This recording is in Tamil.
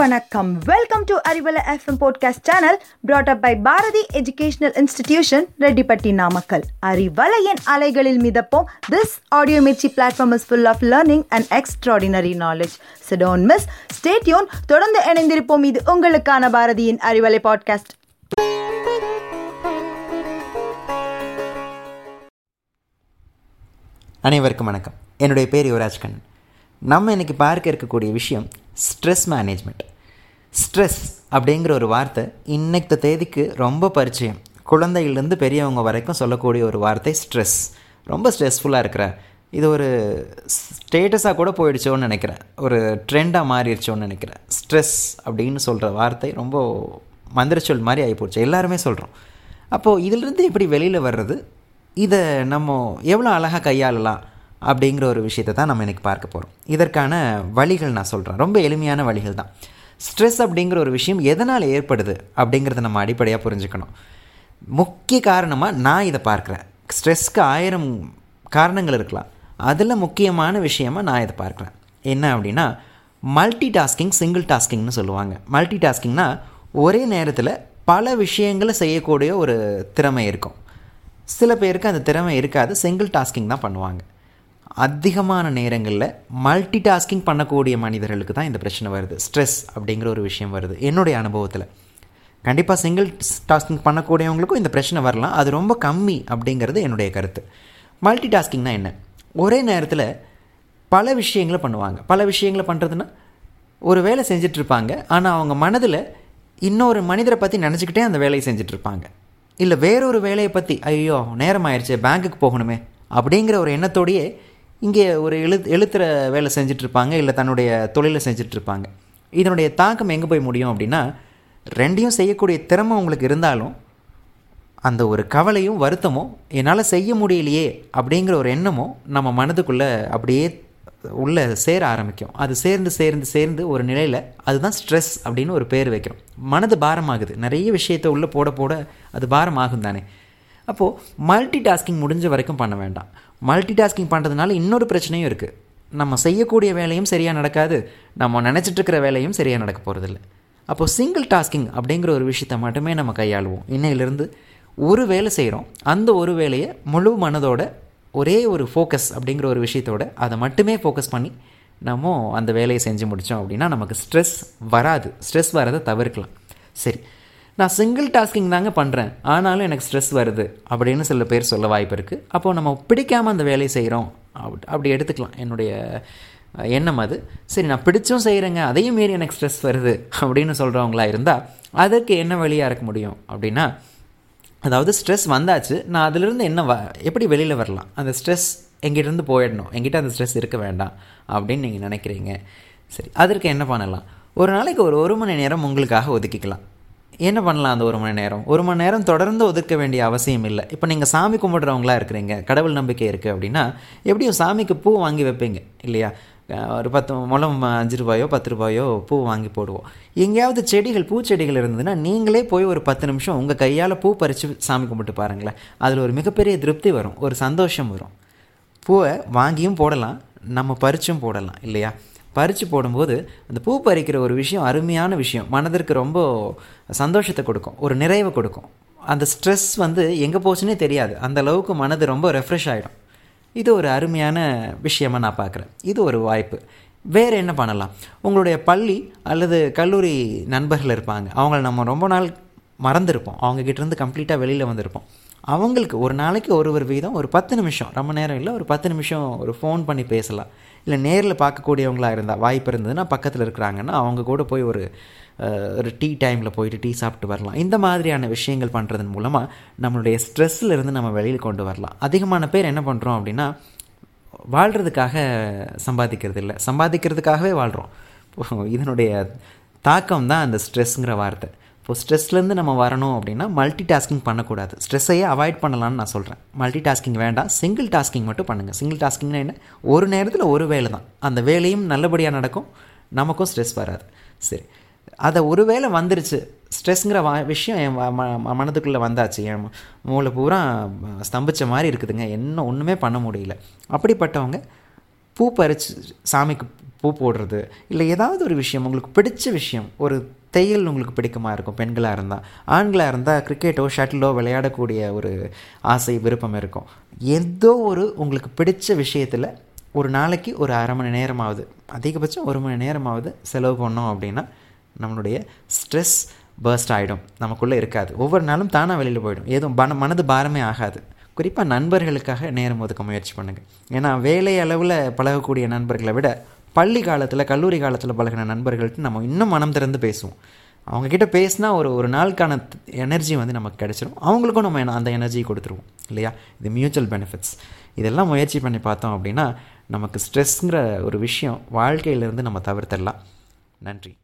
வணக்கம். Welcome to Arivalai FM podcast channel brought up by Bharathi educational institution Rettipatti Namakkal அறிவலையின் அலைகளில் மிதப்போம். This audio Mirchi platform is full of learning and extraordinary knowledge சிடோன் miss stay tuned தொடர்ந்து இணைந்திருப்போம். இது உங்களுக்கான பாரதியின் அறிவலை பாட்காஸ்ட் அனைவருக்கும் வணக்கம். என்னுடைய பேர் யுவராஜ் கண்ணன். நம்ம இன்னைக்கு பார்க்க இருக்கக்கூடிய விஷயம் ஸ்ட்ரெஸ் மேனேஜ்மெண்ட். ஸ்ட்ரெஸ் அப்படிங்கிற ஒரு வார்த்தை இன்னைக்கு தேதிக்கு ரொம்ப பரிச்சயம். குழந்தையிலேருந்து பெரியவங்க வரைக்கும் சொல்லக்கூடிய ஒரு வார்த்தை ஸ்ட்ரெஸ். ரொம்ப ஸ்ட்ரெஸ்ஃபுல்லாக இருக்கிற. இது ஒரு ஸ்டேட்டஸாக கூட போயிடுச்சோன்னு நினைக்கிறேன். ஒரு ட்ரெண்டாக மாறிடுச்சோன்னு நினைக்கிறேன். ஸ்ட்ரெஸ் அப்படின்னு சொல்கிற வார்த்தை ரொம்ப மந்திரச்சொல் மாதிரி ஆகிப்போச்சு எல்லாருமே சொல்கிறோம் அப்போது இதிலிருந்து எப்படி வெளியில் வர்றது? இதை நம்ம எவ்வளோ அழகாக கையாளலாம்? அப்படிங்கிற ஒரு விஷயத்தை தான் நம்ம இன்றைக்கி பார்க்க போகிறோம் இதற்கான வழிகள் நான் சொல்கிறேன் ரொம்ப எளிமையான வழிகள் தான். ஸ்ட்ரெஸ் அப்படிங்கிற ஒரு விஷயம் எதனால் ஏற்படுது அப்படிங்கிறத நம்ம அடிப்படையாக புரிஞ்சுக்கணும். முக்கிய காரணமாக நான் இதை பார்க்குறேன். ஸ்ட்ரெஸ்க்கு ஆயிரம் காரணங்கள் இருக்கலாம். அதில் முக்கியமான விஷயமாக நான் இதை பார்க்குறேன். என்ன அப்படின்னா மல்டி டாஸ்கிங் சிங்கிள் டாஸ்கிங்னு சொல்லுவாங்க. மல்டி டாஸ்கிங்னா ஒரே நேரத்தில் பல விஷயங்களை செய்யக்கூடிய ஒரு திறமை இருக்கும். சில பேருக்கு அந்த திறமை இருக்காது. சிங்கிள் டாஸ்கிங் தான் பண்ணுவாங்க. அதிகமான நேரங்களில் மல்டி டாஸ்கிங் பண்ணக்கூடிய மனிதர்களுக்கு தான் இந்த பிரச்சனை வருது. ஸ்ட்ரெஸ் அப்படிங்கிற ஒரு விஷயம் வருது. என்னுடைய அனுபவத்தில். கண்டிப்பாக சிங்கிள் டாஸ்கிங் பண்ணக்கூடியவங்களுக்கும் இந்த பிரச்சனை வரலாம். அது ரொம்ப கம்மி அப்படிங்கிறது என்னுடைய கருத்து. மல்டி டாஸ்கிங்னா என்ன? ஒரே நேரத்தில் பல விஷயங்களை பண்ணுவாங்க. பல விஷயங்களை பண்ணுறதுன்னா ஒரு வேலை செஞ்சிட்ருப்பாங்க ஆனால் அவங்க மனதில் இன்னொரு மனிதரை பற்றி நினச்சிக்கிட்டே அந்த வேலையை செஞ்சிட்ருப்பாங்க இல்லை வேறொரு வேலையை பற்றி ஐயோ நேரம் ஆயிடுச்சு பேங்க்குக்கு போகணுமே அப்படிங்கிற ஒரு எண்ணத்தோடையே இங்கே ஒரு எழு எழுத்துற வேலை செஞ்சிட்ருப்பாங்க இல்லை தன்னுடைய தொழிலை செஞ்சிட்ருப்பாங்க. இதனுடைய தாக்கம் எங்கே போய் முடியும் அப்படின்னா ரெண்டையும் செய்யக்கூடிய திறமை உங்களுக்கு இருந்தாலும் அந்த ஒரு கவலையும் வருத்தமும் என்னால் செய்ய முடியலையே அப்படிங்கிற ஒரு எண்ணமும் நம்ம மனதுக்குள்ளே அப்படியே உள்ளே சேர ஆரம்பிக்கும். அது சேர்ந்து சேர்ந்து சேர்ந்து ஒரு நிலையில் அதுதான் ஸ்ட்ரெஸ் அப்படின்னு ஒரு பேர் வைக்கிறோம் மனது பாரமாகுது. நிறைய விஷயத்தை உள்ளே போட போட அது பாரமாகும் தானே. அப்போது மல்டி டாஸ்கிங் முடிஞ்ச வரைக்கும் பண்ண வேண்டாம். மல்டி டாஸ்கிங் பண்ணுறதுனால இன்னொரு பிரச்சனையும் இருக்குது நம்ம செய்யக்கூடிய வேலையும் சரியாக நடக்காது. நம்ம நினச்சிட்ருக்கிற வேலையும் சரியாக நடக்க போகிறதில்ல அப்போது சிங்கிள் டாஸ்கிங் அப்படிங்கிற ஒரு விஷயத்த மட்டுமே நம்ம கையாளுவோம். இன்னையிலேருந்து ஒரு வேலை செய்கிறோம் அந்த ஒரு வேலையை முழு மனதோட ஒரே ஒரு ஃபோக்கஸ் அப்படிங்கிற ஒரு விஷயத்தோட அதை மட்டுமே ஃபோக்கஸ் பண்ணி நம்ம அந்த வேலையை செஞ்சு முடித்தோம் அப்படின்னா நமக்கு ஸ்ட்ரெஸ் வராது. ஸ்ட்ரெஸ் வரதை தவிர்க்கலாம். சரி. நான் சிங்கிள் டாஸ்கிங் தாங்க பண்ணுறேன் ஆனாலும் எனக்கு ஸ்ட்ரெஸ் வருது. அப்படின்னு சில பேர் சொல்ல வாய்ப்பு இருக்குது அப்போது நம்ம பிடிக்காமல் அந்த வேலையை செய்கிறோம் அப்படி அப்படி எடுத்துக்கலாம். என்னுடைய எண்ணம் அது. சரி நான் பிடிச்சும் செய்கிறேங்க அதையும் மீறி எனக்கு ஸ்ட்ரெஸ் வருது. அப்படின்னு சொல்கிறவங்களா இருந்தால் அதற்கு என்ன வழியாக இருக்க முடியும்? அப்படின்னா அதாவது ஸ்ட்ரெஸ் வந்தாச்சு. நான் அதிலிருந்து என்ன வ எப்படி வெளியில் வரலாம்? அந்த ஸ்ட்ரெஸ் எங்கிட்டேருந்து போயிடணும்? எங்கிட்ட அந்த ஸ்ட்ரெஸ் இருக்க வேண்டாம். அப்படின்னு நீங்கள் நினைக்கிறீங்க. சரி அதற்கு என்ன பண்ணலாம்? ஒரு நாளைக்கு ஒரு ஒரு மணி நேரம் உங்களுக்காக ஒதுக்கிக்கலாம். என்ன பண்ணலாம் அந்த ஒரு மணி நேரம்? ஒரு மணி நேரம் தொடர்ந்து ஒதுக்க வேண்டிய அவசியம் இல்லை. இப்போ நீங்கள் சாமி கும்பிட்றவங்களா இருக்கிறீங்க கடவுள் நம்பிக்கை இருக்குது அப்படின்னா எப்படியும் சாமிக்கு பூ வாங்கி வைப்பீங்க இல்லையா? ஒரு பத்து முளம் அஞ்சு ரூபாயோ பத்து ரூபாயோ பூ வாங்கி போடுவோம். எங்கேயாவது செடிகள் பூச்செடிகள் இருந்ததுன்னா நீங்களே போய் ஒரு பத்து நிமிஷம் உங்கள் கையால் பூ பறித்து சாமி கும்பிட்டு பாருங்களேன். அதில் ஒரு மிகப்பெரிய திருப்தி வரும் ஒரு சந்தோஷம் வரும். பூவை வாங்கியும் போடலாம் நம்ம பறிச்சும் போடலாம் இல்லையா? பறித்து போடும்போது அந்த பூ பறிக்கிற ஒரு விஷயம் அருமையான விஷயம். மனதிற்கு ரொம்ப சந்தோஷத்தை கொடுக்கும். ஒரு நிறைவை கொடுக்கும். அந்த ஸ்ட்ரெஸ் வந்து எங்கே போச்சுன்னே தெரியாது. அந்த அளவுக்கு மனது ரொம்ப ரெஃப்ரெஷ் ஆகிடும் இது ஒரு அருமையான விஷயமாக நான் பார்க்குறேன். இது ஒரு வாய்ப்பு. வேறு என்ன பண்ணலாம்? உங்களுடைய பள்ளி அல்லது கல்லூரி நண்பர்கள் இருப்பாங்க. அவங்கள நம்ம ரொம்ப நாள் மறந்துருப்போம். அவங்கக்கிட்டேருந்து கம்ப்ளீட்டாக வெளியில் வந்திருப்போம். அவங்களுக்கு ஒரு நாளைக்கு ஒரு ஒரு வீதம் ஒரு பத்து நிமிஷம். ரொம்ப நேரம் இல்லை ஒரு பத்து நிமிஷம் ஒரு ஃபோன் பண்ணி பேசலாம். இல்லை நேரில் பார்க்கக்கூடியவங்களாக இருந்தால் வாய்ப்பு இருந்ததுன்னா பக்கத்தில் இருக்கிறாங்கன்னா அவங்க கூட போய் ஒரு ஒரு டீ டைமில் போயிட்டு டீ சாப்பிட்டு வரலாம். இந்த மாதிரியான விஷயங்கள் பண்ணுறதன் மூலமாக நம்மளுடைய ஸ்ட்ரெஸ்ஸில் இருந்து நம்ம வெளியில் கொண்டு வரலாம். அதிகமான பேர் என்ன பண்ணுறோம் அப்படின்னா வாழ்கிறதுக்காக சம்பாதிக்கிறது இல்லை. சம்பாதிக்கிறதுக்காகவே வாழ்கிறோம் இதனுடைய தாக்கம் தான் அந்த ஸ்ட்ரெஸ்ஸுங்கிற வார்த்தை. இப்போ ஸ்ட்ரெஸ்லேருந்து நம்ம வரணும் அப்படின்னா மல்டி டாஸ்கிங் பண்ணக்கூடாது. ஸ்ட்ரெஸ்ஸையே அவாய்ட் பண்ணலான்னு நான் சொல்கிறேன் மல்டி டாஸ்கிங் வேண்டாம். சிங்கிள் டாஸ்கிங் மட்டும் பண்ணுங்கள் சிங்கிள் டாஸ்கிங்னா என்ன? ஒரு நேரத்தில் ஒரு வேலை தான். அந்த வேலையும் நல்லபடியாக நடக்கும். நமக்கும் ஸ்ட்ரெஸ் வராது. சரி. அதை ஒரு வேளை வந்துருச்சு. ஸ்ட்ரெஸ்ங்கிற வா விஷயம் என் மனதுக்குள்ளே வந்தாச்சு. என் மூளை பூரா ஸ்தம்பிச்ச மாதிரி இருக்குதுங்க. என்ன ஒன்றுமே பண்ண முடியல. அப்படிப்பட்டவங்க பூ பறித்து சாமிக்கு பூ போடுறது இல்லை ஏதாவது ஒரு விஷயம் உங்களுக்கு பிடிச்ச விஷயம் ஒரு தையல் உங்களுக்கு பிடிக்குமா இருக்கும் பெண்களாக இருந்தால் ஆண்களாக இருந்தால் கிரிக்கெட்டோ ஷட்டிலோ விளையாடக்கூடிய ஒரு ஆசை விருப்பம் இருக்கும். ஏதோ ஒரு உங்களுக்கு பிடிச்ச விஷயத்தில் ஒரு நாளைக்கு ஒரு அரை மணி நேரமாவது அதிகபட்சம் ஒரு மணி நேரமாவது செலவு பண்ணோம் அப்படின்னா நம்மளுடைய ஸ்ட்ரெஸ் பர்ஸ்ட் ஆகிடும் நமக்குள்ளே இருக்காது. ஒவ்வொரு நாளும் தானாக வெளியில் போயிடும். எதுவும் பண மனது பாரமே ஆகாது. குறிப்பாக நண்பர்களுக்காக நேரம் ஒதுக்க முயற்சி பண்ணுங்கள் ஏன்னா வேலை அளவில் பழகக்கூடிய நண்பர்களை விட பள்ளி காலத்தில் கல்லூரி காலத்தில் பழகின நண்பர்கள்ட்ட நம்ம இன்னும் மனம் திறந்து பேசுவோம். அவங்கக்கிட்ட பேசினா ஒரு ஒரு நாளுக்கான எனர்ஜி வந்து நமக்கு கிடச்சிரும். அவங்களுக்கும் நம்ம அந்த எனர்ஜி கொடுத்துருவோம். இல்லையா? இது மியூச்சுவல் பெனிஃபிட்ஸ் இதெல்லாம் முயற்சி பண்ணி பார்த்தோம் அப்படின்னா நமக்கு ஸ்ட்ரெஸ்ங்கிற ஒரு விஷயம் வாழ்க்கையிலேருந்து நம்ம தவிர்த்திடலாம். நன்றி.